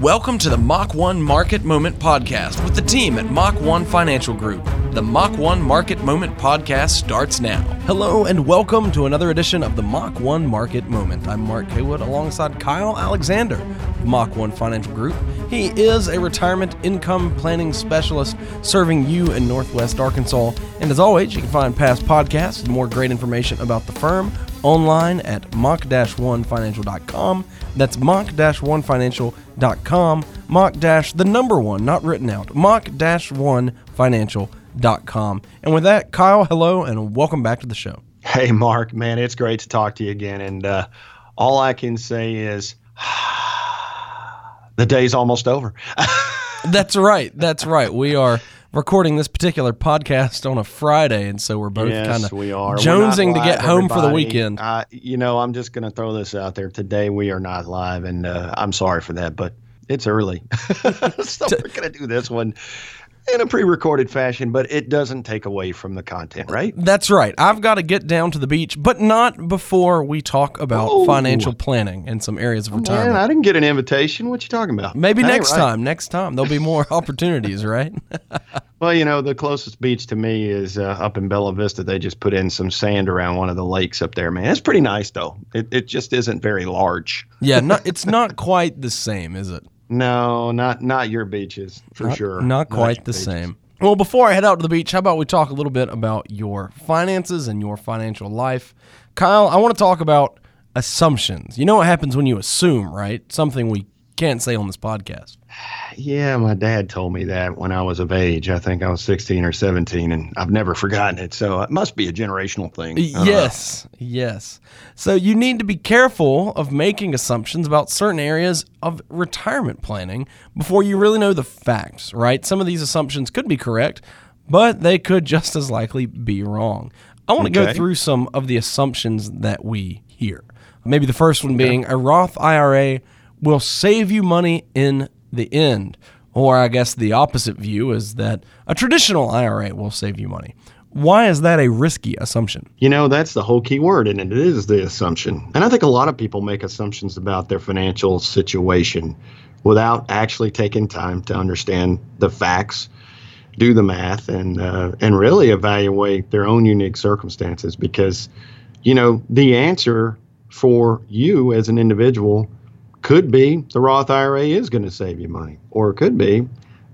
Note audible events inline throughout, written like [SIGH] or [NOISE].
Welcome to the Mach 1 Market Moment Podcast with the team at Mach 1 Financial Group. The Mach 1 Market Moment Podcast starts now. Hello and welcome to another edition of the Mach 1 Market Moment. I'm Mark Haywood alongside Kyle Alexander Mach 1 Financial Group. He is a retirement income planning specialist serving you in Northwest Arkansas. And as always, you can find past podcasts and more great information about the firm online at mach-1financial.com. That's mach-1financial.com. Mach dash the number one, not written out. Mach-1financial.com. And with that, Kyle, hello and welcome back to the show. Hey, Mark, man, it's great to talk to you again. And uh, all I can say is [SIGHS] the day's almost over. [LAUGHS] That's right. That's right. We are recording this particular podcast on a Friday, and so we're both yes, kind of jonesing to get home for the weekend. Uh, you know, I'm just going to throw this out there. Today we are not live, and uh, I'm sorry for that, but it's early. [LAUGHS] so we're going to do this one in a pre-recorded fashion, but it doesn't take away from the content, right? That's right. I've got to get down to the beach, but not before we talk about Oh. financial planning and some areas of retirement. Man, I didn't get an invitation. What you talking about? Maybe That next right. time. Next time there'll be more [LAUGHS] opportunities, right? [LAUGHS] Well, you know, the closest beach to me is uh, up in Bella Vista. They just put in some sand around one of the lakes up there, man. It's pretty nice, though. It, it just isn't very large. yeah, not, it's not [LAUGHS] quite the same, is it? No, not not your beaches for Not- sure. Not quite your the beaches. same. Well, before I head out to the beach, how about we talk a little bit about your finances and your financial life? Kyle, I want to talk about assumptions. You know what happens when you assume, right? Something we can't say on this podcast. Yeah, my dad told me that when I was of age. I think I was 16 or 17, and I've never forgotten it. So it must be a generational thing. I don't know. Yes, yes. So you need to be careful of making assumptions about certain areas of retirement planning before you really know the facts, right? Some of these assumptions could be correct, but they could just as likely be wrong. I want to go through some of the assumptions that we hear. Maybe the first one being a Roth IRA will save you money in the end. Or I guess the opposite view is that a traditional IRA will save you money. Why is that a risky assumption? You know, that's the whole key word, and it is the assumption. And I think a lot of people make assumptions about their financial situation without actually taking time to understand the facts, do the math, and uh, and really evaluate their own unique circumstances. Because, you know, the answer for you as an individual could be the Roth IRA is going to save you money, or it could be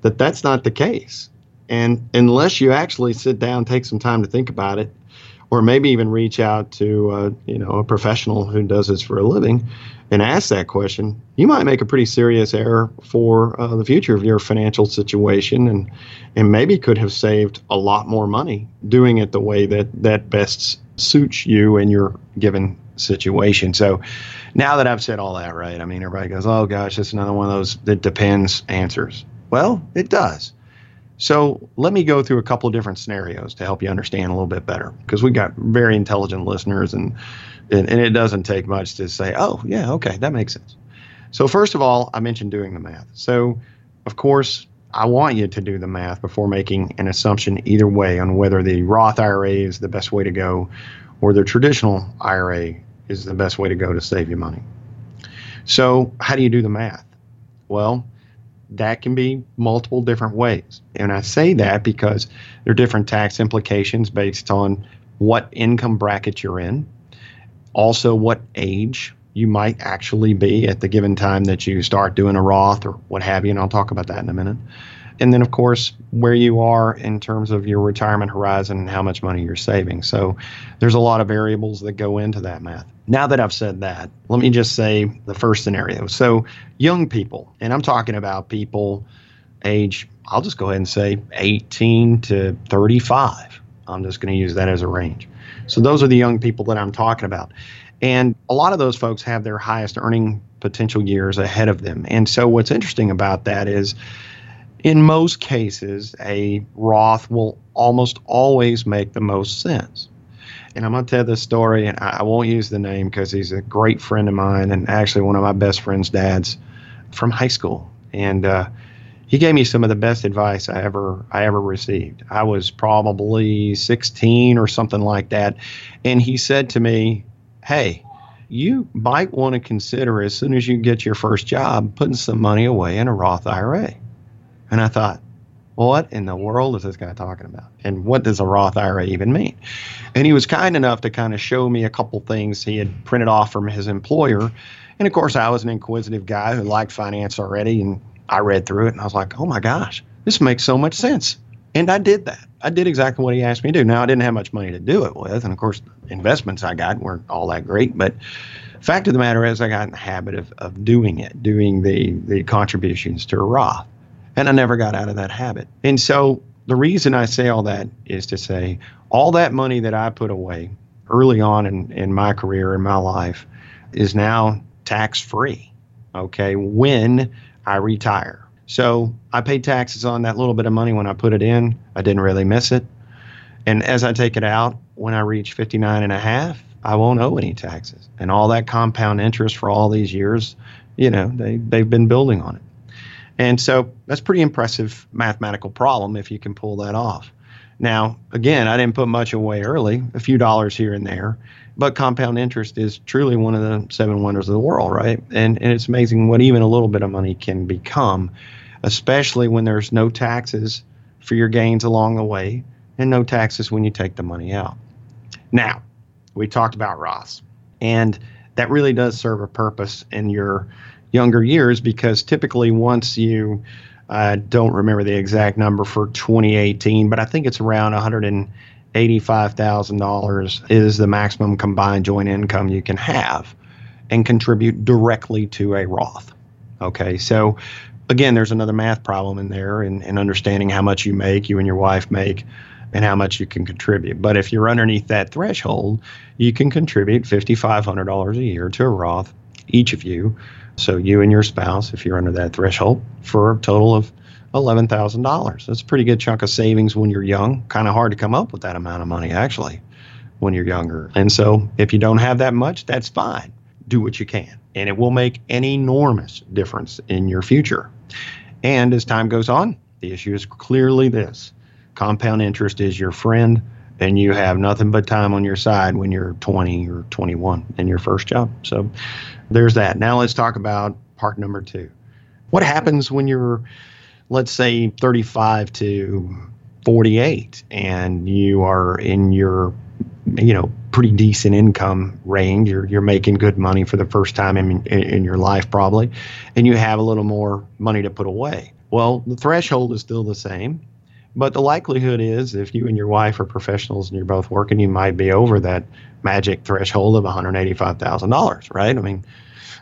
that that's not the case. And unless you actually sit down, take some time to think about it, or maybe even reach out to uh, you know a professional who does this for a living, and ask that question, you might make a pretty serious error for uh, the future of your financial situation, and and maybe could have saved a lot more money doing it the way that that best suits you and your given situation. So. Now that I've said all that, right? I mean, everybody goes, "Oh gosh, that's another one of those that depends answers." Well, it does. So let me go through a couple of different scenarios to help you understand a little bit better, because we've got very intelligent listeners, and, and and it doesn't take much to say, "Oh, yeah, okay, that makes sense." So first of all, I mentioned doing the math. So, of course, I want you to do the math before making an assumption either way on whether the Roth IRA is the best way to go, or the traditional IRA is the best way to go to save you money. So, how do you do the math? Well, that can be multiple different ways. And I say that because there are different tax implications based on what income bracket you're in, also what age you might actually be at the given time that you start doing a Roth or what have you. And I'll talk about that in a minute. And then, of course, where you are in terms of your retirement horizon and how much money you're saving. So there's a lot of variables that go into that math. Now that I've said that, let me just say the first scenario. So, young people, and I'm talking about people age, I'll just go ahead and say 18 to 35. I'm just going to use that as a range. So, those are the young people that I'm talking about. And a lot of those folks have their highest earning potential years ahead of them. And so, what's interesting about that is, in most cases, a Roth will almost always make the most sense. And I'm going to tell this story, and I won't use the name because he's a great friend of mine and actually one of my best friend's dads from high school. And uh, he gave me some of the best advice I ever I ever received. I was probably 16 or something like that, and he said to me, "Hey, you might want to consider as soon as you get your first job putting some money away in a Roth IRA. And I thought, what in the world is this guy talking about? And what does a Roth IRA even mean? And he was kind enough to kind of show me a couple things he had printed off from his employer. And of course, I was an inquisitive guy who liked finance already. And I read through it and I was like, oh my gosh, this makes so much sense. And I did that. I did exactly what he asked me to do. Now, I didn't have much money to do it with. And of course, investments I got weren't all that great. But fact of the matter is, I got in the habit of, of doing it, doing the, the contributions to a Roth. And I never got out of that habit. And so the reason I say all that is to say all that money that I put away early on in, in my career, in my life, is now tax free. Okay. When I retire. So I paid taxes on that little bit of money when I put it in. I didn't really miss it. And as I take it out, when I reach 59 and a half, I won't owe any taxes. And all that compound interest for all these years, you know, they, they've been building on it. And so that's pretty impressive mathematical problem if you can pull that off. Now, again, I didn't put much away early, a few dollars here and there, but compound interest is truly one of the seven wonders of the world, right? And, and it's amazing what even a little bit of money can become especially when there's no taxes for your gains along the way and no taxes when you take the money out. Now, we talked about Roths, and that really does serve a purpose in your younger years because typically once you I uh, don't remember the exact number for 2018, but I think it's around $185,000 is the maximum combined joint income you can have and contribute directly to a Roth. Okay, so again, there's another math problem in there and, and understanding how much you make, you and your wife make, and how much you can contribute. But if you're underneath that threshold, you can contribute $5,500 a year to a Roth, each of you. So you and your spouse, if you're under that threshold, for a total of $11,000. That's a pretty good chunk of savings when you're young. Kind of hard to come up with that amount of money, actually, when you're younger. And so if you don't have that much, that's fine. Do what you can and it will make an enormous difference in your future. And as time goes on, the issue is clearly this compound interest is your friend, and you have nothing but time on your side when you're 20 or 21 in your first job. So there's that. Now let's talk about part number two. What happens when you're, let's say, 35 to 48 and you are in your you know pretty decent income range. You're you're making good money for the first time in, in, in your life probably, and you have a little more money to put away. Well, the threshold is still the same, but the likelihood is if you and your wife are professionals and you're both working, you might be over that magic threshold of $185,000, right? I mean,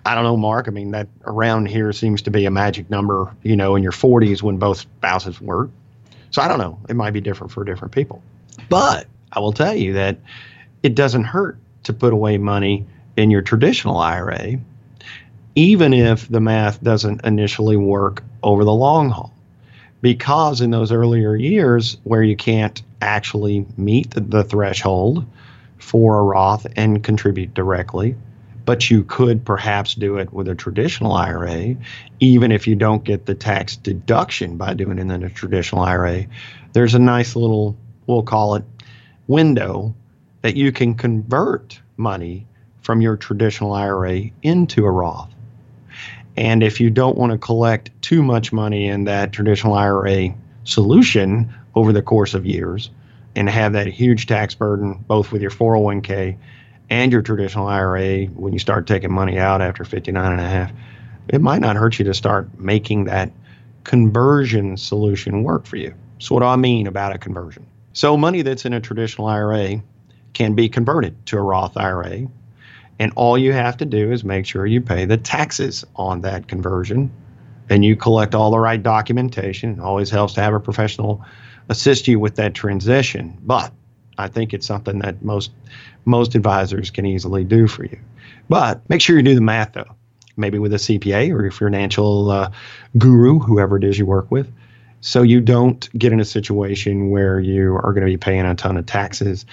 I don't know, Mark. I mean, that around here seems to be a magic number, you know, in your 40s when both spouses work. So I don't know. It might be different for different people. But I will tell you that it doesn't hurt to put away money in your traditional IRA, even if the math doesn't initially work over the long haul. Because in those earlier years where you can't actually meet the, threshold for a Roth and contribute directly, but you could perhaps do it with a traditional IRA, even if you don't get the tax deduction by doing it in a traditional IRA. There's a nice little, we'll call it window that you can convert money from your traditional IRA into a Roth. And if you don't want to collect too much money in that traditional IRA solution over the course of years and have that huge tax burden both with your 401k and your traditional IRA when you start taking money out after 59 and a half, it might not hurt you to start making that conversion solution work for you. So what do I mean about a conversion? So money that's in a traditional IRA can be converted to a Roth IRA. And all you have to do is make sure you pay the taxes on that conversion and you collect all the right documentation. It always helps to have a professional assist you with that transition. But I think it's something that most most advisors can easily do for you. But make sure you do the math though. Maybe with a CPA or an financial uh, guru, whoever it is you work with, so you don't get in a situation where you are going to be paying a ton of taxes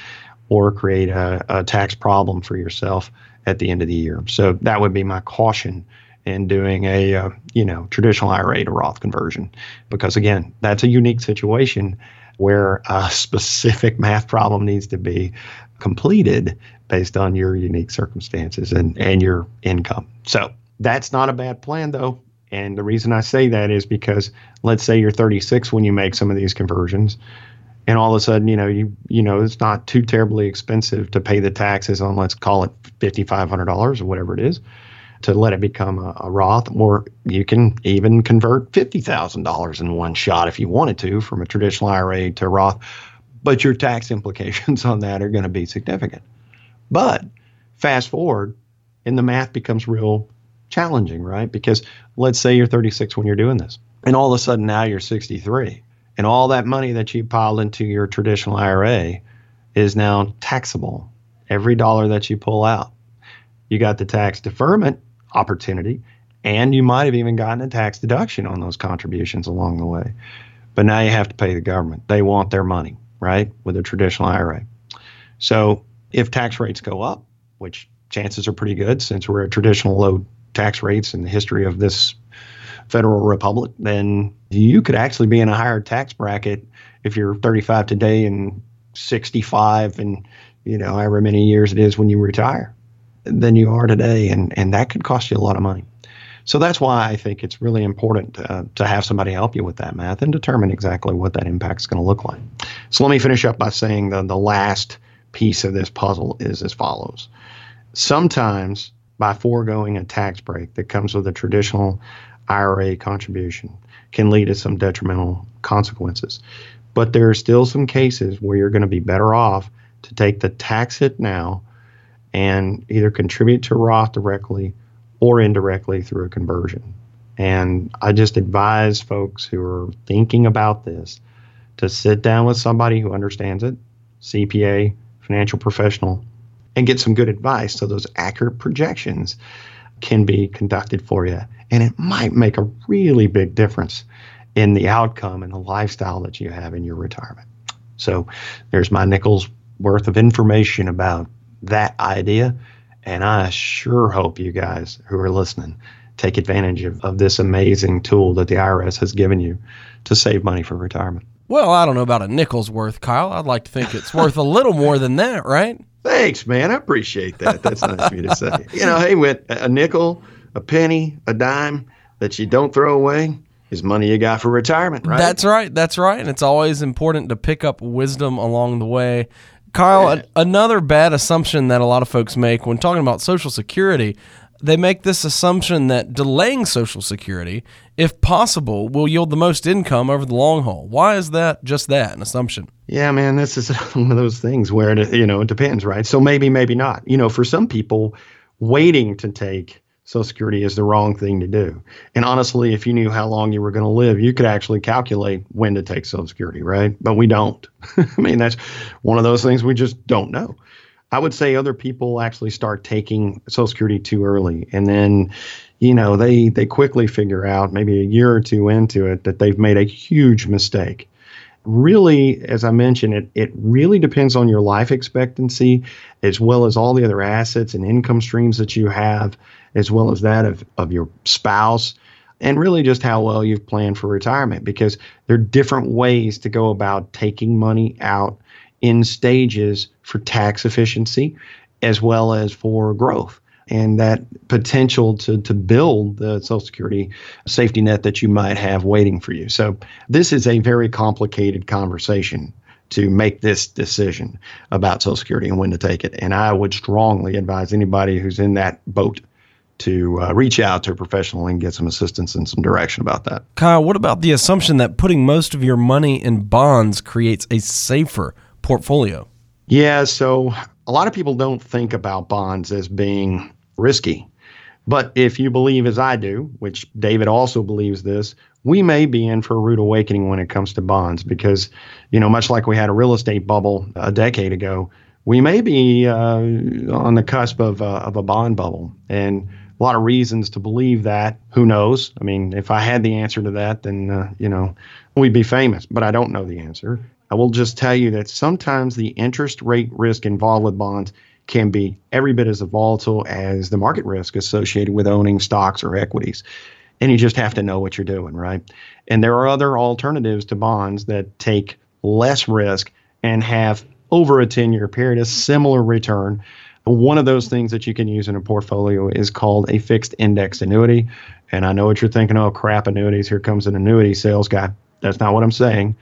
or create a, a tax problem for yourself at the end of the year. So that would be my caution in doing a uh, you know traditional IRA to Roth conversion because again that's a unique situation where a specific math problem needs to be completed based on your unique circumstances and, and your income. So that's not a bad plan though. And the reason I say that is because let's say you're 36 when you make some of these conversions and all of a sudden, you know, you you know, it's not too terribly expensive to pay the taxes on let's call it $5500 or whatever it is to let it become a, a Roth, or you can even convert $50,000 in one shot if you wanted to from a traditional IRA to Roth. But your tax [LAUGHS] implications on that are going to be significant. But fast forward, and the math becomes real challenging, right? Because let's say you're 36 when you're doing this, and all of a sudden now you're 63, and all that money that you piled into your traditional IRA is now taxable. Every dollar that you pull out. You got the tax deferment opportunity, and you might have even gotten a tax deduction on those contributions along the way. But now you have to pay the government. They want their money, right, with a traditional IRA. So if tax rates go up, which chances are pretty good since we're at traditional low tax rates in the history of this federal republic, then you could actually be in a higher tax bracket if you're 35 today and 65 and you know however many years it is when you retire than you are today, and and that could cost you a lot of money. So that's why I think it's really important uh, to have somebody help you with that math and determine exactly what that impact is going to look like. So let me finish up by saying the the last piece of this puzzle is as follows. Sometimes by foregoing a tax break that comes with a traditional IRA contribution can lead to some detrimental consequences. But there are still some cases where you're going to be better off to take the tax hit now and either contribute to Roth directly or indirectly through a conversion. And I just advise folks who are thinking about this to sit down with somebody who understands it, CPA, financial professional, and get some good advice so those accurate projections can be conducted for you. And it might make a really big difference in the outcome and the lifestyle that you have in your retirement. So there's my nickels worth of information about that idea. And I sure hope you guys who are listening take advantage of, of this amazing tool that the IRS has given you to save money for retirement. Well, I don't know about a nickel's worth, Kyle. I'd like to think it's worth a little more than that, right? Thanks, man. I appreciate that. That's nice of you to say. You know, hey, with a nickel, a penny, a dime that you don't throw away is money you got for retirement, right? That's right. That's right. And it's always important to pick up wisdom along the way. Kyle, a, another bad assumption that a lot of folks make when talking about Social Security, they make this assumption that delaying Social Security, if possible, will yield the most income over the long haul. Why is that just that, an assumption? Yeah, man, this is [LAUGHS] one of those things where, it, you know, it depends, right? So maybe, maybe not. You know, for some people, waiting to take Social Security is the wrong thing to do. And honestly, if you knew how long you were going to live, you could actually calculate when to take Social Security, right? But we don't. [LAUGHS] I mean, that's one of those things we just don't know. I would say other people actually start taking Social Security too early, and then, you know, they they quickly figure out maybe a year or two into it that they've made a huge mistake really, as I mentioned, it, it really depends on your life expectancy as well as all the other assets and income streams that you have, as well as that of, of your spouse, and really just how well you've planned for retirement because there are different ways to go about taking money out in stages for tax efficiency as well as for growth and that potential to, to build the Social Security safety net that you might have waiting for you. So, this is a very complicated conversation to make this decision about Social Security and when to take it. And I would strongly advise anybody who's in that boat to uh, reach out to a professional and get some assistance and some direction about that. Kyle, what about the assumption that putting most of your money in bonds creates a safer portfolio? Yeah, so a lot of people don't think about bonds as being risky. But if you believe as I do, which David also believes this, we may be in for a rude awakening when it comes to bonds because, you know, much like we had a real estate bubble a decade ago, we may be uh, on the cusp of, uh, of a bond bubble. And a lot of reasons to believe that. Who knows? I mean, if I had the answer to that, then, uh, you know, we'd be famous, but I don't know the answer. I will just tell you that sometimes the interest rate risk involved with bonds can be every bit as volatile as the market risk associated with owning stocks or equities. And you just have to know what you're doing, right? And there are other alternatives to bonds that take less risk and have over a 10 year period a similar return. One of those things that you can use in a portfolio is called a fixed index annuity. And I know what you're thinking oh, crap, annuities. Here comes an annuity sales guy. That's not what I'm saying.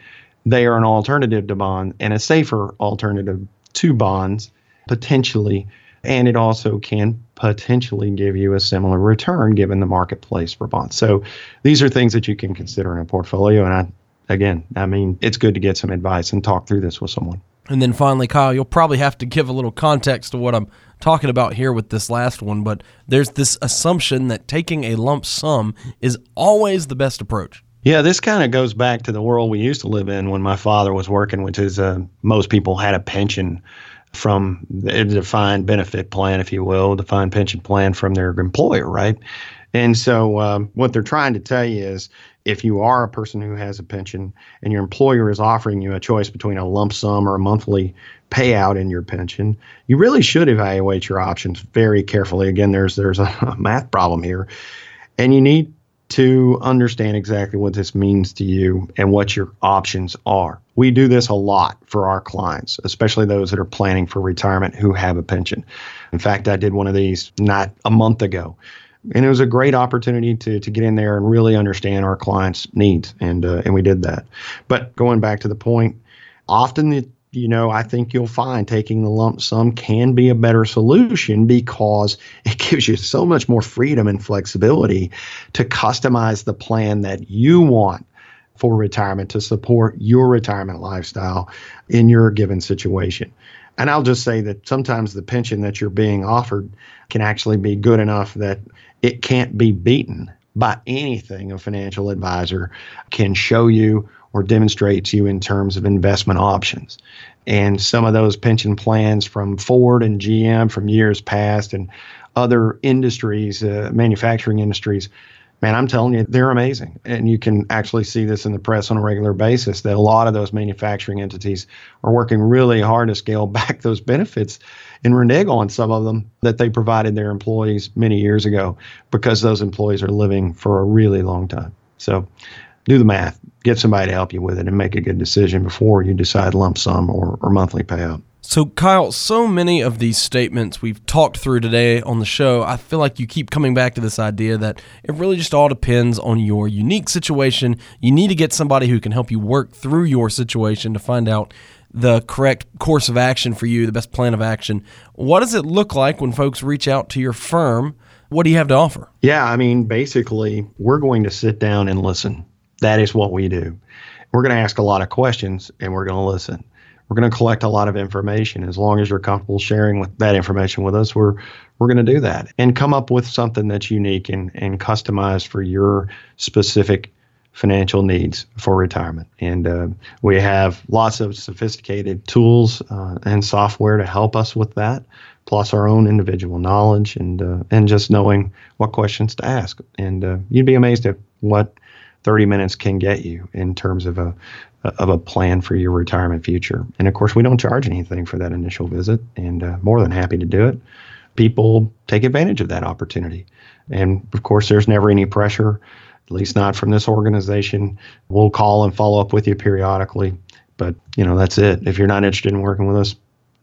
They are an alternative to bond and a safer alternative to bonds, potentially. And it also can potentially give you a similar return given the marketplace for bonds. So these are things that you can consider in a portfolio. And I, again, I mean, it's good to get some advice and talk through this with someone. And then finally, Kyle, you'll probably have to give a little context to what I'm talking about here with this last one, but there's this assumption that taking a lump sum is always the best approach. Yeah, this kind of goes back to the world we used to live in when my father was working, which is uh, most people had a pension from a defined benefit plan, if you will, defined pension plan from their employer, right? And so, um, what they're trying to tell you is if you are a person who has a pension and your employer is offering you a choice between a lump sum or a monthly payout in your pension, you really should evaluate your options very carefully. Again, there's there's a [LAUGHS] math problem here, and you need to understand exactly what this means to you and what your options are. We do this a lot for our clients, especially those that are planning for retirement who have a pension. In fact, I did one of these not a month ago and it was a great opportunity to to get in there and really understand our clients' needs, and uh, and we did that. But going back to the point, often the you know, I think you'll find taking the lump sum can be a better solution because [LAUGHS] it gives you so much more freedom and flexibility to customize the plan that you want for retirement to support your retirement lifestyle in your given situation. And I'll just say that sometimes the pension that you're being offered can actually be good enough that it can't be beaten by anything a financial advisor can show you or demonstrate to you in terms of investment options. And some of those pension plans from Ford and GM from years past and other industries, uh, manufacturing industries, man, I'm telling you, they're amazing. And you can actually see this in the press on a regular basis that a lot of those manufacturing entities are working really hard to scale [LAUGHS] back those benefits and renege on some of them that they provided their employees many years ago because those employees are living for a really long time. So do the math, get somebody to help you with it, and make a good decision before you decide lump sum or, or monthly payout. So, Kyle, so many of these statements we've talked through today on the show, I feel like you keep coming back to this idea that it really just all depends on your unique situation. You need to get somebody who can help you work through your situation to find out the correct course of action for you, the best plan of action. What does it look like when folks reach out to your firm? What do you have to offer? Yeah, I mean, basically, we're going to sit down and listen. That is what we do. We're going to ask a lot of questions and we're going to listen we're going to collect a lot of information. As long as you're comfortable sharing with that information with us, we're we're going to do that and come up with something that's unique and, and customized for your specific financial needs for retirement. And uh, we have lots of sophisticated tools uh, and software to help us with that, plus our own individual knowledge and uh, and just knowing what questions to ask. And uh, you'd be amazed at what 30 minutes can get you in terms of a of a plan for your retirement future. And of course, we don't charge anything for that initial visit, and uh, more than happy to do it. People take advantage of that opportunity. And of course, there's never any pressure, at least not from this organization. We'll call and follow up with you periodically, but you know that's it. If you're not interested in working with us,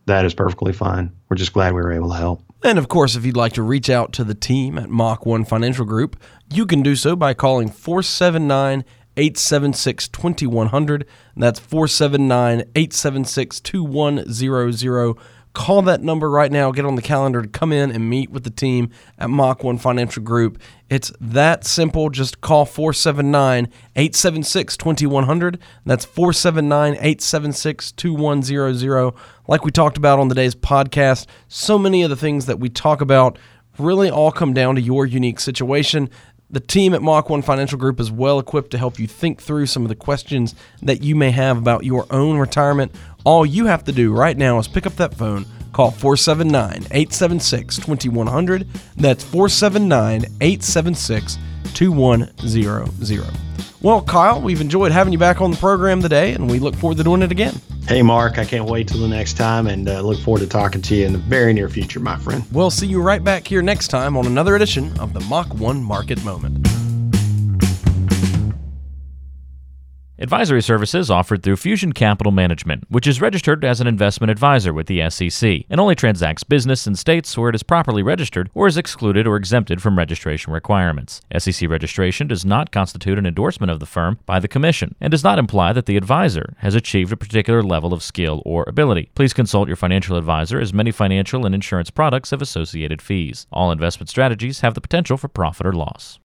that is perfectly fine. We're just glad we were able to help. And of course, if you'd like to reach out to the team at Mach 1 Financial Group, you can do so by calling 479 876 2100. That's 479 876 2100. Call that number right now. Get on the calendar to come in and meet with the team at Mach 1 Financial Group. It's that simple. Just call 479 876 2100. That's 479 876 2100. Like we talked about on today's podcast, so many of the things that we talk about really all come down to your unique situation. The team at Mach 1 Financial Group is well equipped to help you think through some of the questions that you may have about your own retirement. All you have to do right now is pick up that phone, call 479 876 2100. That's 479 876 2100. Well, Kyle, we've enjoyed having you back on the program today, and we look forward to doing it again. Hey, Mark, I can't wait till the next time and uh, look forward to talking to you in the very near future, my friend. We'll see you right back here next time on another edition of the Mach 1 Market Moment. Advisory services offered through Fusion Capital Management, which is registered as an investment advisor with the SEC and only transacts business in states where it is properly registered or is excluded or exempted from registration requirements. SEC registration does not constitute an endorsement of the firm by the Commission and does not imply that the advisor has achieved a particular level of skill or ability. Please consult your financial advisor as many financial and insurance products have associated fees. All investment strategies have the potential for profit or loss.